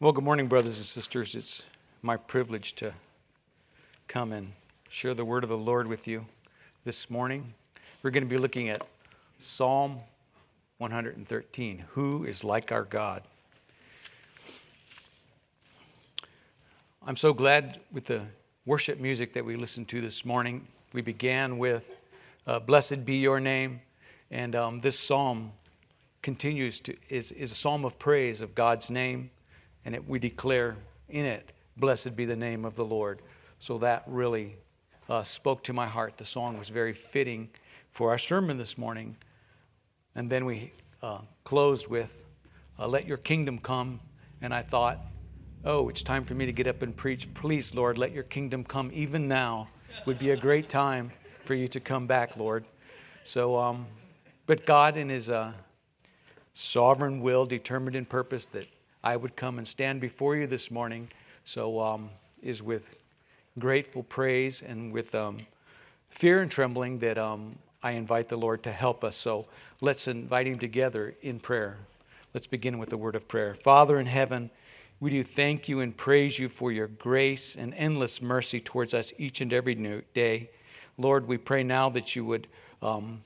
Well, good morning, brothers and sisters. It's my privilege to come and share the word of the Lord with you this morning. We're going to be looking at Psalm 113 Who is like our God? I'm so glad with the worship music that we listened to this morning. We began with uh, Blessed be your name, and um, this psalm continues to is, is a psalm of praise of God's name and it, we declare in it, Blessed be the name of the Lord. So that really uh, spoke to my heart. The song was very fitting for our sermon this morning. And then we uh, closed with, uh, Let your kingdom come. And I thought, oh, it's time for me to get up and preach. Please, Lord, let your kingdom come even now. Would be a great time for you to come back, Lord. So, um, but God, in His uh, sovereign will, determined in purpose that I would come and stand before you this morning. So, um, is with grateful praise and with um, fear and trembling that um, I invite the Lord to help us. So, let's invite Him together in prayer. Let's begin with the word of prayer. Father in heaven, we do thank you and praise you for your grace and endless mercy towards us each and every day. Lord, we pray now that you would um,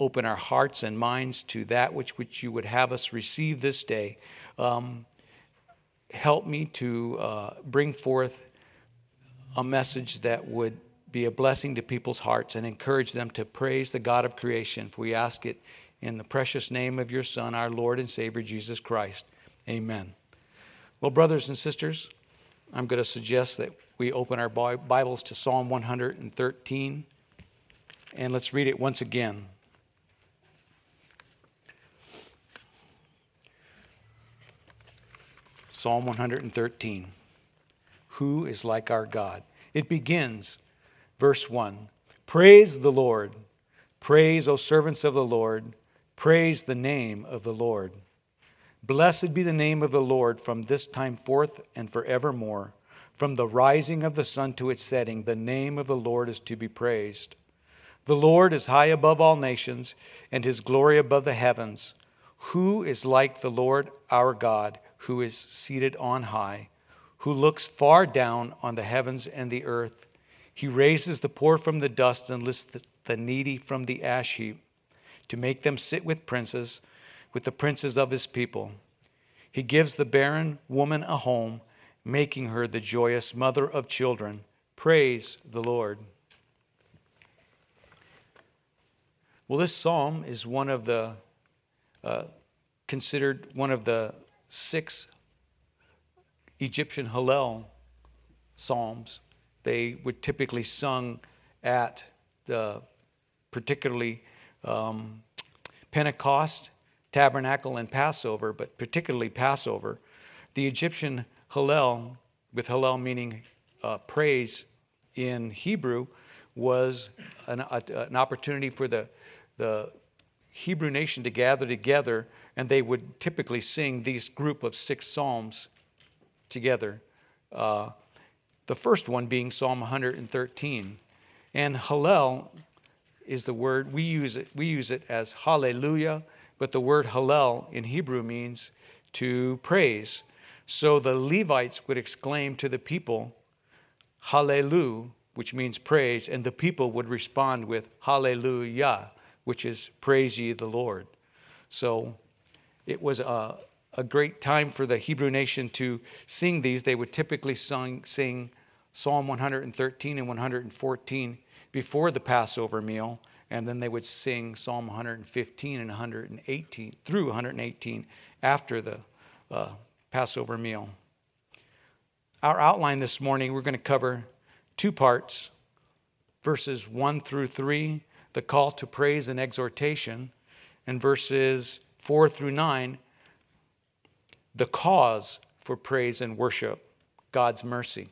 open our hearts and minds to that which, which you would have us receive this day. Um, help me to uh, bring forth a message that would be a blessing to people's hearts and encourage them to praise the God of creation. For we ask it in the precious name of your Son, our Lord and Savior, Jesus Christ. Amen. Well, brothers and sisters, I'm going to suggest that we open our Bibles to Psalm 113 and let's read it once again. Psalm 113. Who is like our God? It begins, verse 1 Praise the Lord. Praise, O servants of the Lord. Praise the name of the Lord. Blessed be the name of the Lord from this time forth and forevermore. From the rising of the sun to its setting, the name of the Lord is to be praised. The Lord is high above all nations, and his glory above the heavens. Who is like the Lord our God? Who is seated on high, who looks far down on the heavens and the earth. He raises the poor from the dust and lifts the needy from the ash heap to make them sit with princes, with the princes of his people. He gives the barren woman a home, making her the joyous mother of children. Praise the Lord. Well, this psalm is one of the, uh, considered one of the six Egyptian Hallel psalms. They were typically sung at the particularly um, Pentecost, Tabernacle, and Passover, but particularly Passover. The Egyptian Hallel, with Hallel meaning uh, praise in Hebrew, was an, a, an opportunity for the, the Hebrew nation to gather together and they would typically sing these group of six psalms together. Uh, the first one being Psalm 113, and Hallel is the word we use it. We use it as Hallelujah, but the word Hallel in Hebrew means to praise. So the Levites would exclaim to the people, Hallelujah, which means praise, and the people would respond with Hallelujah, which is praise ye the Lord. So it was a, a great time for the Hebrew nation to sing these. They would typically sing, sing Psalm 113 and 114 before the Passover meal, and then they would sing Psalm 115 and 118 through 118 after the uh, Passover meal. Our outline this morning, we're going to cover two parts verses 1 through 3, the call to praise and exhortation, and verses 4 through 9, the cause for praise and worship, God's mercy.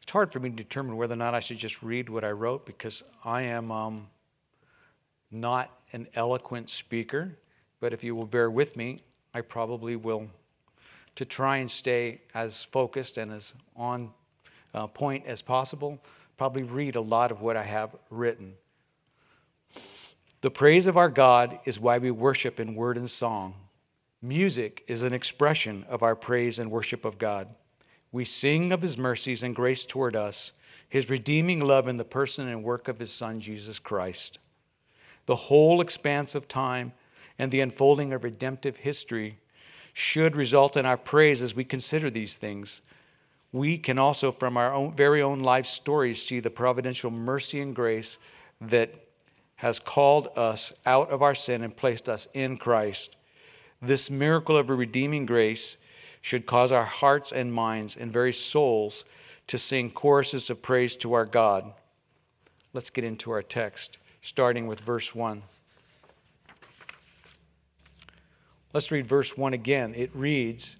It's hard for me to determine whether or not I should just read what I wrote because I am um, not an eloquent speaker. But if you will bear with me, I probably will to try and stay as focused and as on uh, point as possible. Probably read a lot of what I have written. The praise of our God is why we worship in word and song. Music is an expression of our praise and worship of God. We sing of his mercies and grace toward us, his redeeming love in the person and work of his Son, Jesus Christ. The whole expanse of time and the unfolding of redemptive history should result in our praise as we consider these things. We can also, from our own, very own life stories, see the providential mercy and grace that has called us out of our sin and placed us in Christ. This miracle of a redeeming grace should cause our hearts and minds and very souls to sing choruses of praise to our God. Let's get into our text, starting with verse 1. Let's read verse 1 again. It reads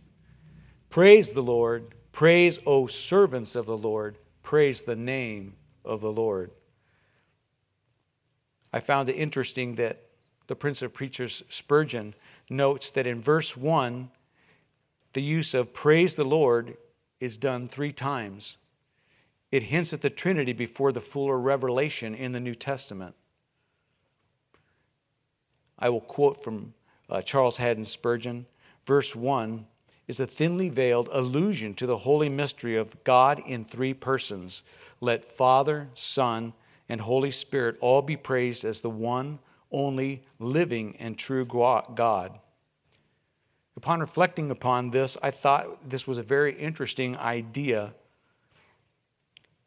Praise the Lord, praise, O servants of the Lord, praise the name of the Lord. I found it interesting that the Prince of Preachers, Spurgeon, notes that in verse 1, the use of praise the Lord is done three times. It hints at the Trinity before the fuller revelation in the New Testament. I will quote from uh, Charles Haddon Spurgeon. Verse 1 is a thinly veiled allusion to the holy mystery of God in three persons. Let Father, Son, and Holy Spirit all be praised as the one, only, living, and true God. Upon reflecting upon this, I thought this was a very interesting idea,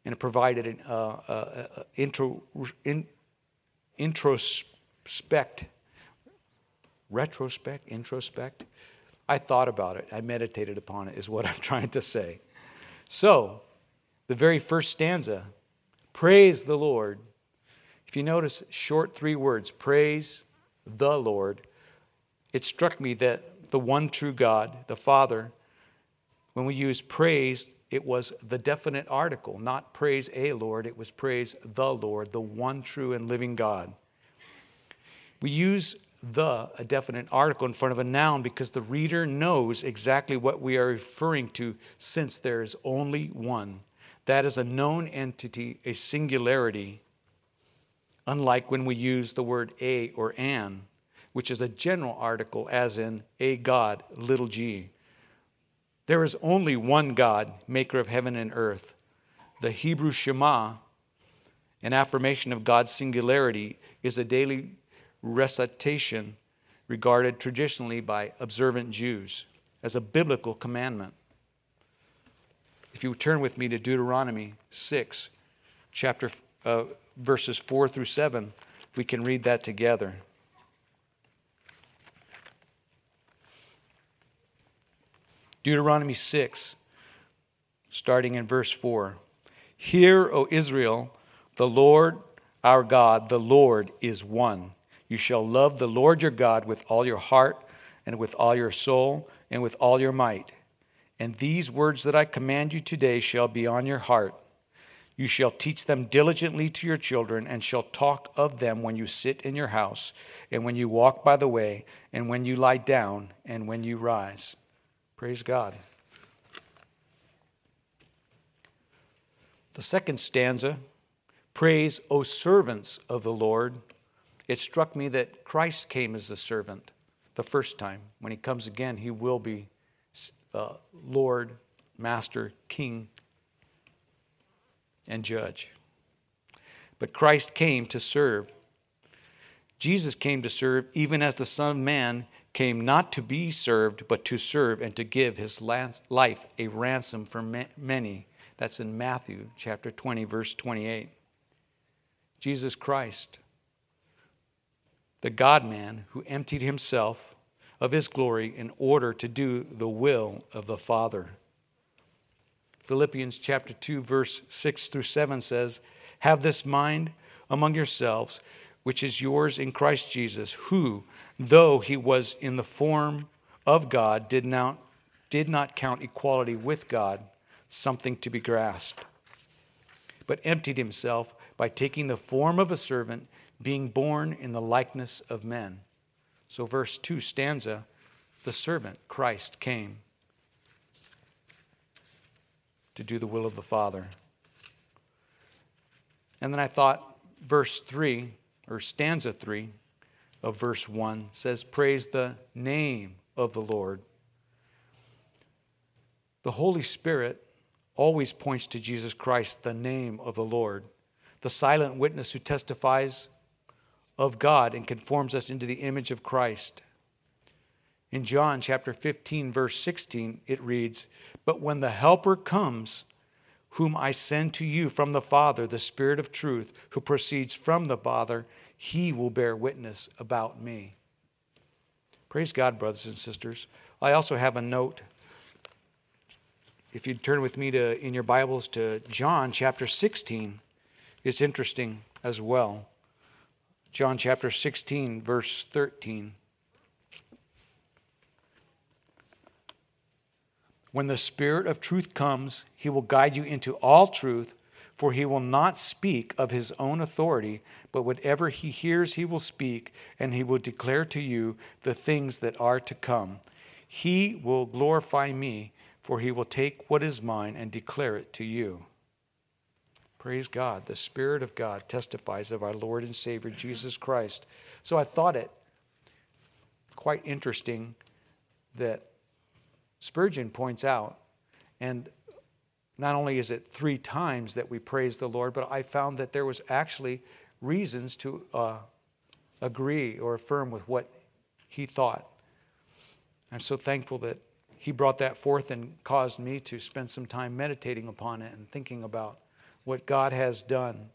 and it provided an uh, uh, uh intro, in, introspect, retrospect, introspect. I thought about it. I meditated upon it, is what I'm trying to say. So, the very first stanza praise the Lord. If you notice, short three words praise the Lord. It struck me that the one true God, the Father, when we use praise, it was the definite article, not praise a Lord, it was praise the Lord, the one true and living God. We use the, a definite article in front of a noun because the reader knows exactly what we are referring to since there is only one. That is a known entity, a singularity, unlike when we use the word a or an which is a general article, as in a God, little g. There is only one God, maker of heaven and earth. The Hebrew Shema, an affirmation of God's singularity, is a daily recitation regarded traditionally by observant Jews as a biblical commandment. If you turn with me to Deuteronomy 6, chapter uh, verses 4 through 7, we can read that together. Deuteronomy 6, starting in verse 4. Hear, O Israel, the Lord our God, the Lord is one. You shall love the Lord your God with all your heart, and with all your soul, and with all your might. And these words that I command you today shall be on your heart. You shall teach them diligently to your children, and shall talk of them when you sit in your house, and when you walk by the way, and when you lie down, and when you rise. Praise God. The second stanza Praise, O servants of the Lord. It struck me that Christ came as the servant the first time. When he comes again, he will be uh, Lord, Master, King, and Judge. But Christ came to serve. Jesus came to serve even as the Son of Man came not to be served, but to serve and to give his life a ransom for many. That's in Matthew chapter 20, verse 28. Jesus Christ, the God man who emptied himself of his glory in order to do the will of the Father. Philippians chapter 2, verse 6 through 7 says, Have this mind among yourselves, which is yours in Christ Jesus, who, though he was in the form of God, did not, did not count equality with God something to be grasped, but emptied himself by taking the form of a servant, being born in the likeness of men. So, verse 2 stanza, the servant, Christ, came. to do the will of the Father. And then I thought, verse 3, or stanza 3 of verse 1 says, Praise the name of the Lord. The Holy Spirit always points to Jesus Christ, the name of the Lord, the silent witness who testifies of God and conforms us into the image of Christ. In John chapter 15, verse 16, it reads, But when the Helper comes, whom I send to you from the Father, the Spirit of truth, who proceeds from the Father, he will bear witness about me. Praise God, brothers and sisters. I also have a note. If you turn with me to in your Bibles to John chapter 16, it's interesting as well. John chapter 16, verse 13. When the Spirit of truth comes, he will guide you into all truth, for he will not speak of his own authority, but whatever he hears, he will speak, and he will declare to you the things that are to come. He will glorify me, for he will take what is mine and declare it to you. Praise God. The Spirit of God testifies of our Lord and Savior Jesus Christ. So I thought it quite interesting that Spurgeon points out, and not only is it three times that we praise the Lord, but I found that there was actually reasons to uh, agree or affirm with what he thought. I'm so thankful that he brought that forth and caused me to spend some time meditating upon it and thinking about what God has done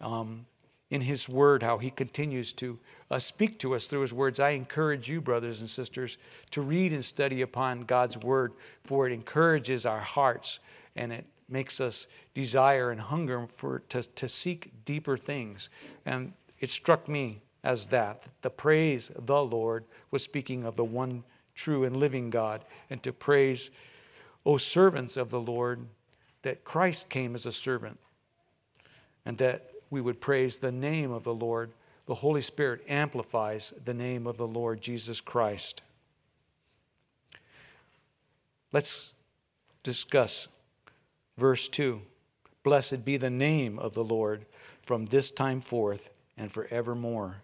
um, in His Word, how He continues to uh, speak to us through His words. I encourage you, brothers and sisters, to read and study upon God's Word, for it encourages our hearts and it makes us desire and hunger for to, to seek deeper things. And it struck me as that the praise the Lord was speaking of the one true and living God, and to praise, O servants of the Lord, that Christ came as a servant, and that we would praise the name of the Lord. The Holy Spirit amplifies the name of the Lord Jesus Christ. Let's discuss verse 2. Blessed be the name of the Lord from this time forth and forevermore.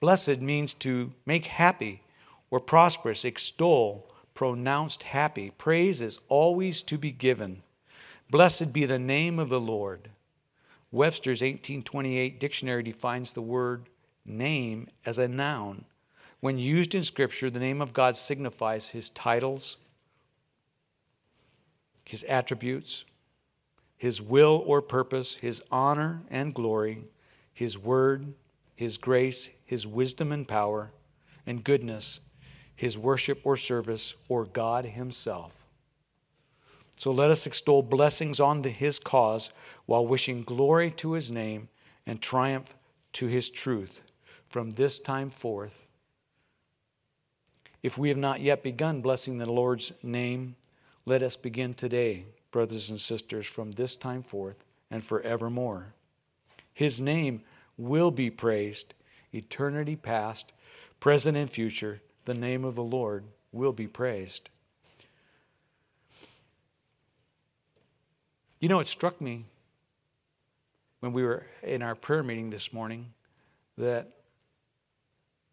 Blessed means to make happy or prosperous, extol, pronounced happy. Praise is always to be given. Blessed be the name of the Lord. Webster's 1828 dictionary defines the word name as a noun. When used in Scripture, the name of God signifies his titles, his attributes, his will or purpose, his honor and glory, his word, his grace, his wisdom and power, and goodness, his worship or service, or God himself. So let us extol blessings on the, his cause while wishing glory to his name and triumph to his truth from this time forth. If we have not yet begun blessing the Lord's name, let us begin today, brothers and sisters, from this time forth and forevermore. His name will be praised, eternity past, present, and future. The name of the Lord will be praised. You know, it struck me when we were in our prayer meeting this morning that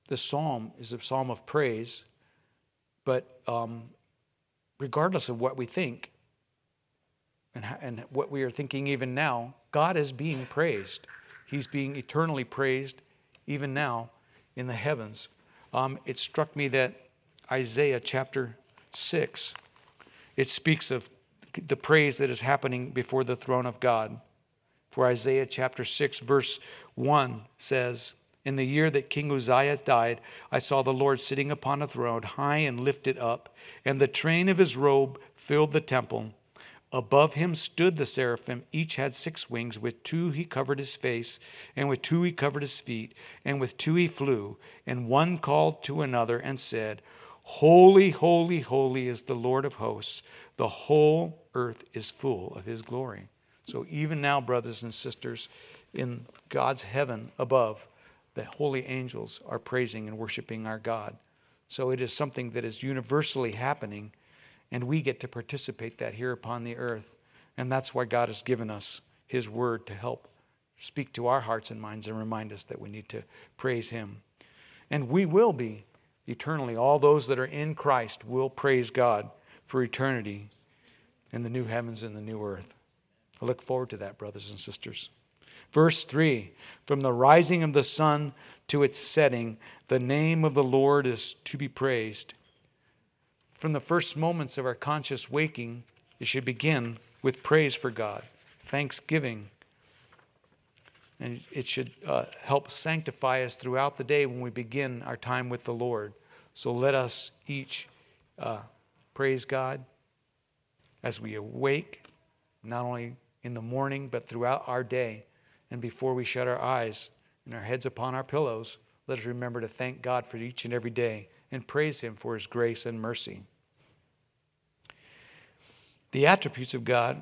this psalm is a psalm of praise, but um, regardless of what we think and, and what we are thinking even now, God is being praised. He's being eternally praised even now in the heavens. Um, it struck me that Isaiah chapter 6, it speaks of the praise that is happening before the throne of God. For Isaiah chapter 6, verse 1 says, In the year that King Uzziah died, I saw the Lord sitting upon a throne, high and lifted up, and the train of his robe filled the temple. Above him stood the seraphim. Each had six wings. With two he covered his face, and with two he covered his feet, and with two he flew. And one called to another and said, Holy, holy, holy is the Lord of hosts. The whole earth is full of his glory. So, even now, brothers and sisters, in God's heaven above, the holy angels are praising and worshiping our God. So, it is something that is universally happening And we get to participate that here upon the earth. And that's why God has given us his word to help speak to our hearts and minds and remind us that we need to praise him. And we will be eternally. All those that are in Christ will praise God for eternity in the new heavens and the new earth. I look forward to that, brothers and sisters. Verse 3 From the rising of the sun to its setting, the name of the Lord is to be praised. From the first moments of our conscious waking, it should begin with praise for God, thanksgiving. And it should uh, help sanctify us throughout the day when we begin our time with the Lord. So let us each uh, praise God as we awake, not only in the morning, but throughout our day. And before we shut our eyes and our heads upon our pillows, let us remember to thank God for each and every day and praise Him for His grace and mercy. The attributes of God.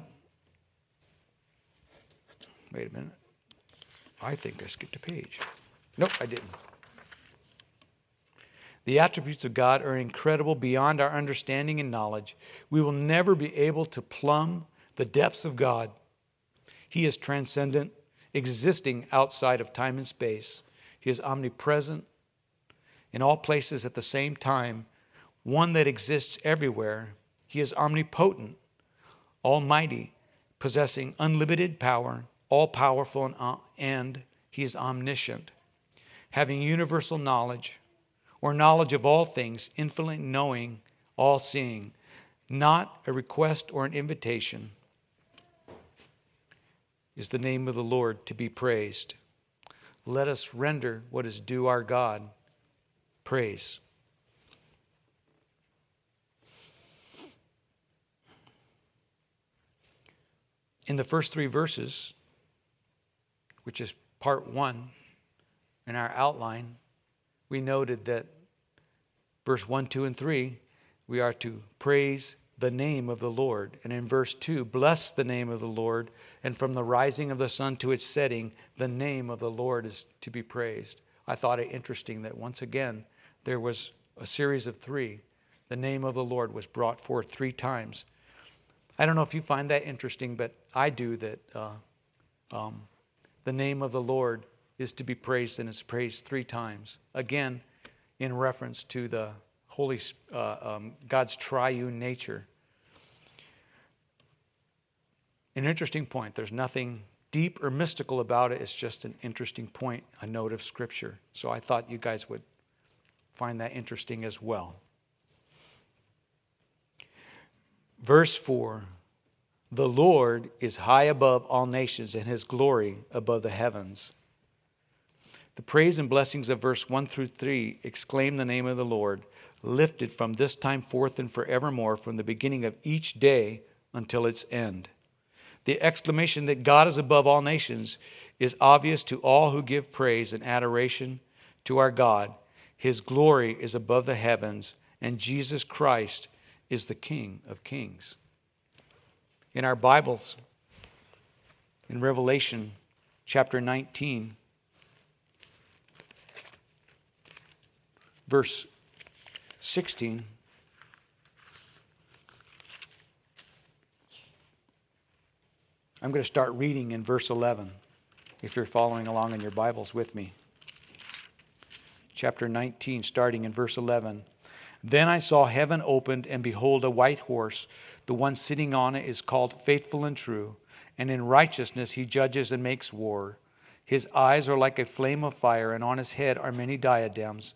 Wait a minute. I think I skipped a page. Nope, I didn't. The attributes of God are incredible beyond our understanding and knowledge. We will never be able to plumb the depths of God. He is transcendent, existing outside of time and space. He is omnipresent in all places at the same time, one that exists everywhere. He is omnipotent, almighty, possessing unlimited power, all powerful, uh, and he is omniscient, having universal knowledge or knowledge of all things, infinitely knowing, all seeing, not a request or an invitation, is the name of the Lord to be praised. Let us render what is due our God praise. In the first three verses, which is part one in our outline, we noted that verse 1, 2, and 3, we are to praise the name of the Lord. And in verse 2, bless the name of the Lord. And from the rising of the sun to its setting, the name of the Lord is to be praised. I thought it interesting that once again there was a series of three. The name of the Lord was brought forth three times. I don't know if you find that interesting, but I do that uh, um, the name of the Lord is to be praised, and it's praised three times. Again, in reference to the Holy uh, um, God's triune nature. An interesting point. There's nothing deep or mystical about it. It's just an interesting point, a note of Scripture. So I thought you guys would find that interesting as well. Verse 4 The Lord is high above all nations, and his glory above the heavens. The praise and blessings of verse 1 through 3 exclaim the name of the Lord, lifted from this time forth and forevermore, from the beginning of each day until its end. The exclamation that God is above all nations is obvious to all who give praise and adoration to our God. His glory is above the heavens, and Jesus Christ is the King of kings. In our Bibles, in Revelation chapter 19, verse 16. I'm going to start reading in verse 11 if you're following along in your Bibles with me. Chapter 19, starting in verse 11. Then I saw heaven opened, and behold, a white horse. The one sitting on it is called Faithful and True, and in righteousness he judges and makes war. His eyes are like a flame of fire, and on his head are many diadems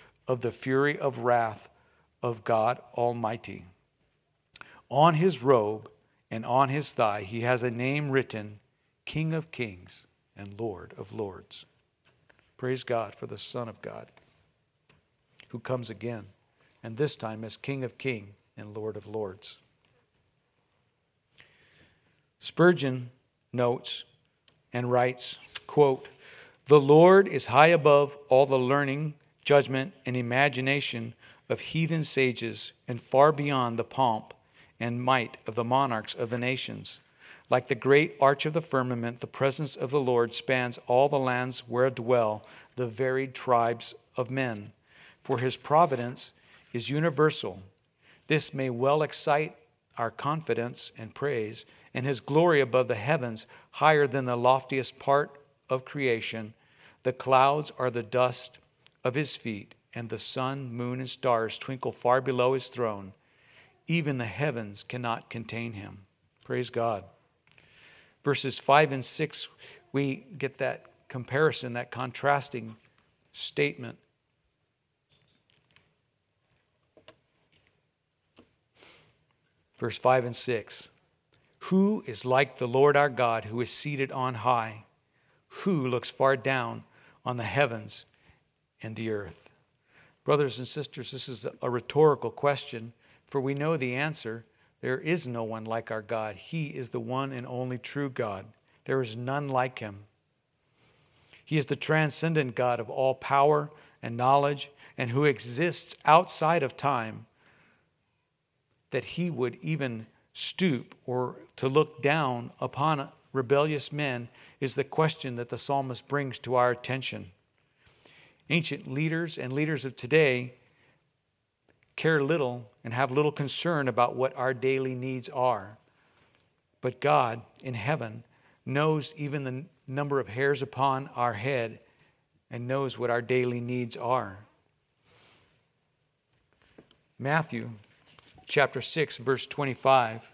of the fury of wrath of God Almighty. On his robe and on his thigh, he has a name written King of Kings and Lord of Lords. Praise God for the Son of God who comes again, and this time as King of Kings and Lord of Lords. Spurgeon notes and writes, quote, The Lord is high above all the learning, judgment, and imagination of heathen sages, and far beyond the pomp and might of the monarchs of the nations. Like the great arch of the firmament, the presence of the Lord spans all the lands where dwell the varied tribes of men. For his providence is universal. This may well excite our confidence and praise, and his glory above the heavens, higher than the loftiest part of creation. The clouds are the dust of his feet, and the sun, moon, and stars twinkle far below his throne. Even the heavens cannot contain him. Praise God. Verses 5 and 6, we get that comparison, that contrasting statement. Verse 5 and 6 Who is like the Lord our God, who is seated on high, who looks far down on the heavens and the earth? Brothers and sisters, this is a rhetorical question, for we know the answer. There is no one like our God. He is the one and only true God. There is none like him. He is the transcendent God of all power and knowledge, and who exists outside of time that he would even stoop or to look down upon rebellious men is the question that the psalmist brings to our attention. Ancient leaders and leaders of today care little and have little concern about what our daily needs are. But God in heaven knows even the number of hairs upon our head and knows what our daily needs are. Matthew chapter 6, verse 25.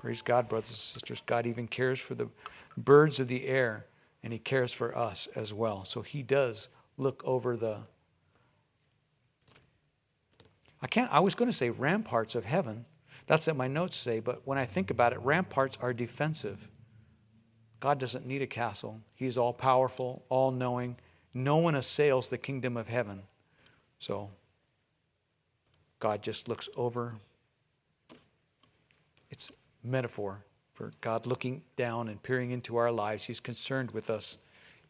Praise God, brothers and sisters. God even cares for the birds of the air, and He cares for us as well. So He does look over the. I can't, I was going to say ramparts of heaven, that's what my notes say, but when I think about it, ramparts are defensive. God doesn't need a castle, He's all powerful, all knowing. No one assails the kingdom of heaven. So, God just looks over. It's metaphor for God looking down and peering into our lives. He's concerned with us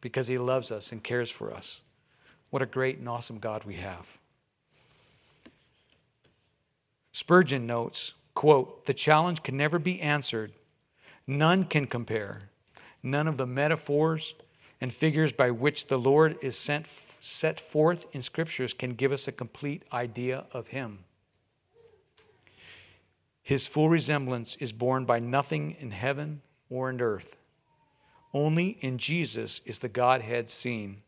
because He loves us and cares for us. What a great and awesome God we have. Spurgeon notes quote, the challenge can never be answered. None can compare. None of the metaphors and figures by which the Lord is sent, set forth in scriptures can give us a complete idea of him. His full resemblance is borne by nothing in heaven or in earth. Only in Jesus is the Godhead seen.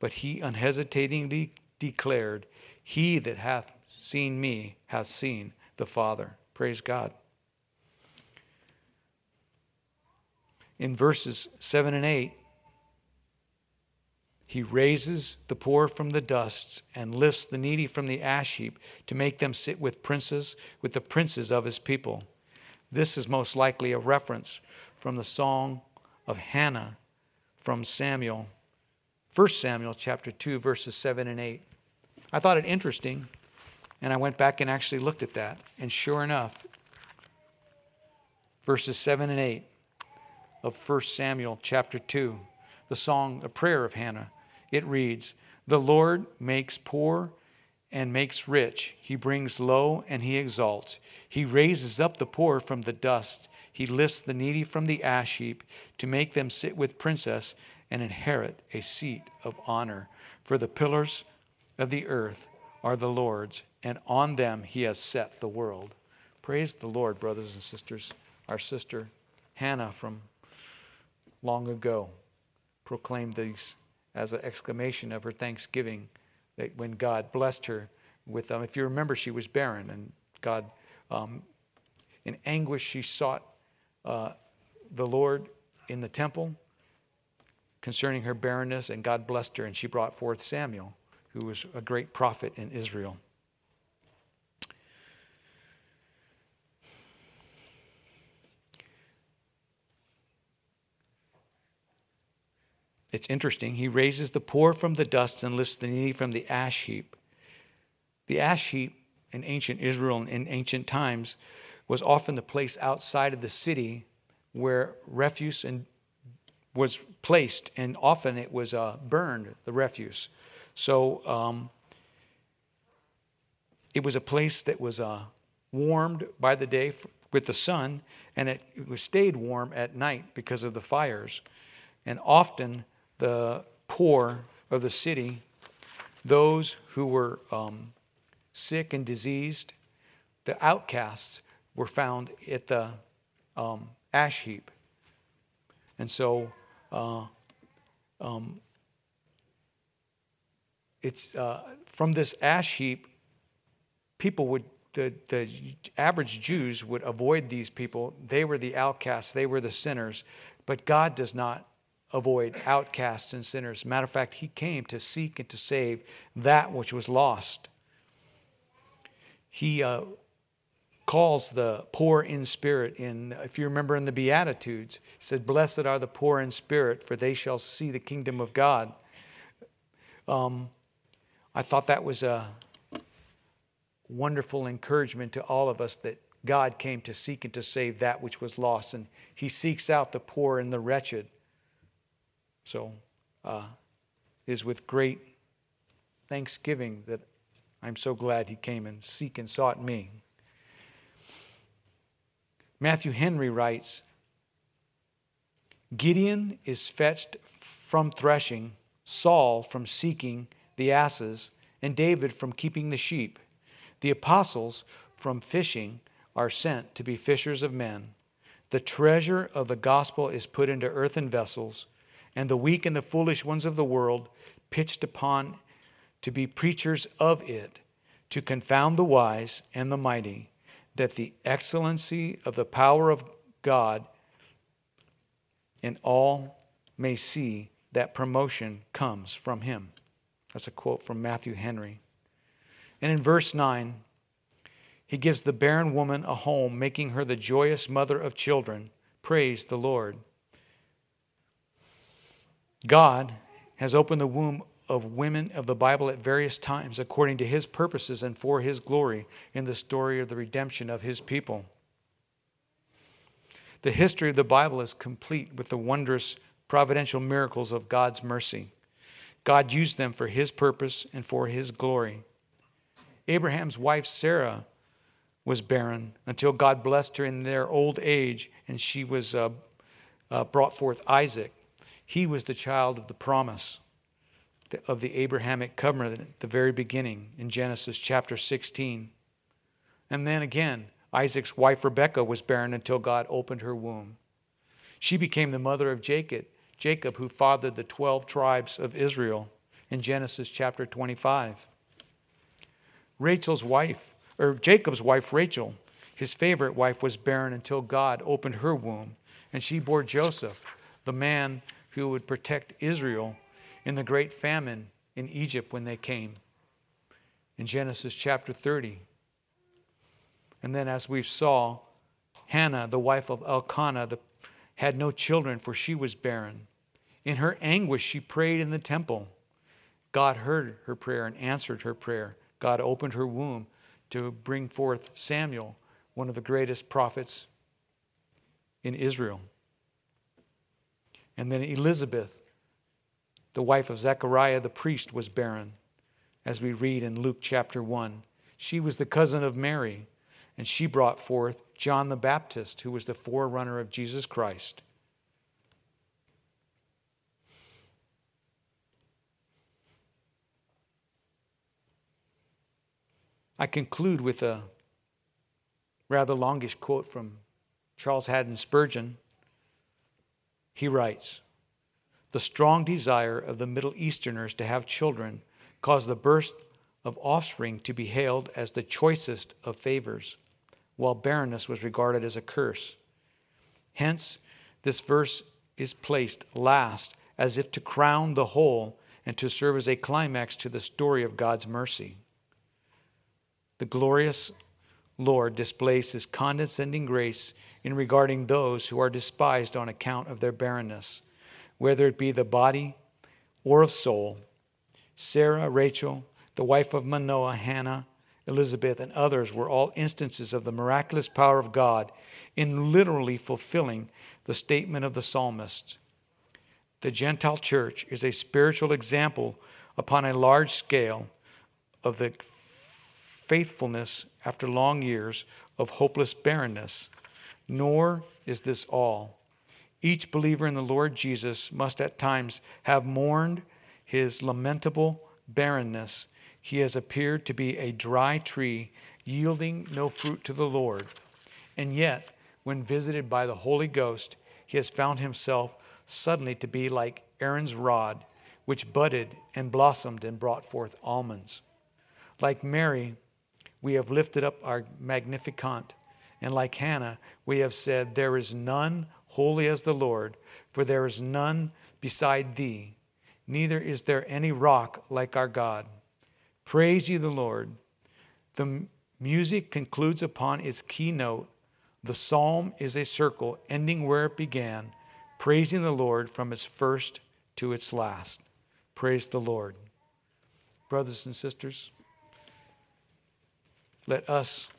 But he unhesitatingly declared, He that hath seen me hath seen the Father. Praise God. In verses 7 and 8, he raises the poor from the dust and lifts the needy from the ash heap to make them sit with princes, with the princes of his people. This is most likely a reference from the song of Hannah from Samuel, 1 Samuel chapter 2, verses 7 and 8. I thought it interesting and I went back and actually looked at that. And sure enough, verses 7 and 8 of 1 Samuel chapter 2, the song, a prayer of Hannah, it reads, The Lord makes poor and makes rich. He brings low and he exalts. He raises up the poor from the dust. He lifts the needy from the ash heap to make them sit with princess and inherit a seat of honor. For the pillars of the earth are the Lord's, and on them he has set the world. Praise the Lord, brothers and sisters. Our sister Hannah from long ago proclaimed these as an exclamation of her thanksgiving that when God blessed her with them. Um, if you remember, she was barren, and God, um, in anguish, she sought uh, the Lord in the temple concerning her barrenness, and God blessed her, and she brought forth Samuel, who was a great prophet in Israel. It's interesting. He raises the poor from the dust and lifts the needy from the ash heap. The ash heap in ancient Israel and in ancient times was often the place outside of the city where refuse and was placed, and often it was uh, burned, the refuse. So um, it was a place that was uh, warmed by the day with the sun, and it, it stayed warm at night because of the fires. And often the poor of the city, those who were um, sick and diseased, the outcasts were found at the um, ash heap. And so uh, um, it's uh, from this ash heap, people would, the, the average Jews would avoid these people. They were the outcasts, they were the sinners. But God does not avoid outcasts and sinners. Matter of fact, he came to seek and to save that which was lost. He uh, calls the poor in spirit in if you remember in the beatitudes he said blessed are the poor in spirit for they shall see the kingdom of god um, i thought that was a wonderful encouragement to all of us that god came to seek and to save that which was lost and he seeks out the poor and the wretched so, uh, is with great thanksgiving that I'm so glad he came and seek and sought me. Matthew Henry writes Gideon is fetched from threshing, Saul from seeking the asses, and David from keeping the sheep. The apostles from fishing are sent to be fishers of men. The treasure of the gospel is put into earthen vessels and the weak and the foolish ones of the world pitched upon to be preachers of it, to confound the wise and the mighty, that the excellency of the power of God and all may see that promotion comes from him. That's a quote from Matthew Henry. And in verse 9, he gives the barren woman a home, making her the joyous mother of children. Praise the Lord. God has opened the womb of women of the Bible at various times according to his purposes and for his glory in the story of the redemption of his people. The history of the Bible is complete with the wondrous providential miracles of God's mercy. God used them for his purpose and for his glory. Abraham's wife Sarah was barren until God blessed her in their old age and she was uh, uh, brought forth Isaac. He was the child of the promise of the Abrahamic covenant at the very beginning in Genesis chapter 16. And then again, Isaac's wife Rebekah was barren until God opened her womb. She became the mother of Jacob, Jacob who fathered the 12 tribes of Israel in Genesis chapter 25. Rachel's wife, or Jacob's wife Rachel, his favorite wife was barren until God opened her womb and she bore Joseph, the man who would protect Israel in the great famine in Egypt when they came in Genesis chapter 30. And then, as we saw, Hannah, the wife of Elkanah, the, had no children, for she was barren. In her anguish, she prayed in the temple. God heard her prayer and answered her prayer. God opened her womb to bring forth Samuel, one of the greatest prophets in Israel. And then Elizabeth, the wife of Zechariah the priest, was barren, as we read in Luke chapter 1. She was the cousin of Mary, and she brought forth John the Baptist, who was the forerunner of Jesus Christ. I conclude with a rather longish quote from Charles Haddon Spurgeon. He writes the strong desire of the Middle Easterners to have children caused the birth of offspring to be hailed as the choicest of favors, while barrenness was regarded as a curse. Hence, this verse is placed last as if to crown the whole and to serve as a climax to the story of God's mercy. The glorious Lord displays his condescending grace in regarding those who are despised on account of their barrenness, whether it be the body or of soul. Sarah, Rachel, the wife of Manoah, Hannah, Elizabeth, and others were all instances of the miraculous power of God in literally fulfilling the statement of the psalmist. The Gentile church is a spiritual example upon a large scale of the faithfulness after long years of hopeless barrenness. Nor is this all. Each believer in the Lord Jesus must at times have mourned his lamentable barrenness. He has appeared to be a dry tree, yielding no fruit to the Lord. And yet, when visited by the Holy Ghost, he has found himself suddenly to be like Aaron's rod, which budded and blossomed and brought forth almonds. Like Mary, we have lifted up our Magnificat, and like Hannah, we have said, There is none holy as the Lord, for there is none beside thee, neither is there any rock like our God. Praise ye the Lord. The music concludes upon its keynote. The psalm is a circle ending where it began praising the Lord from its first to its last. Praise the Lord. Brothers and sisters, let us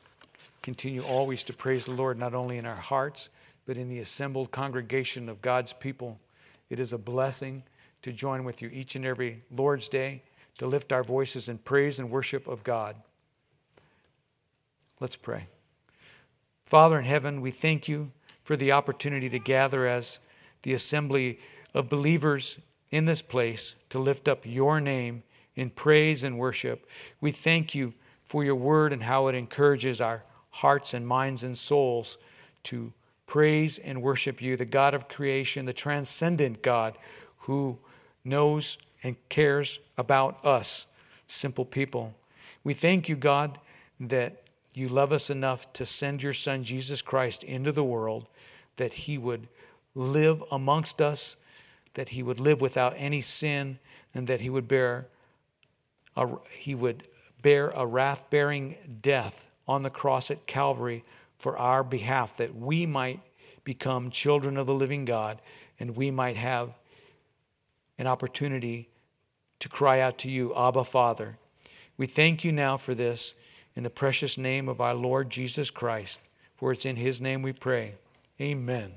continue always to praise the Lord, not only in our hearts, but in the assembled congregation of God's people. It is a blessing to join with you each and every Lord's Day to lift our voices in praise and worship of God. Let's pray. Father in heaven, we thank you for the opportunity to gather as the assembly of believers in this place to lift up your name in praise and worship. We thank you for your word and how it encourages our hearts and minds and souls to praise and worship you, the God of creation, the transcendent God who knows and cares about us, simple people. We thank you, God, that you love us enough to send your Son, Jesus Christ, into the world that he would live amongst us, that he would live without any sin, and that he would bear a, he would bear a wrath-bearing death on the cross at Calvary for our behalf, that we might become children of the living God and we might have an opportunity to cry out to you, Abba, Father. We thank you now for this in the precious name of our Lord Jesus Christ, for it's in his name we pray. Amen.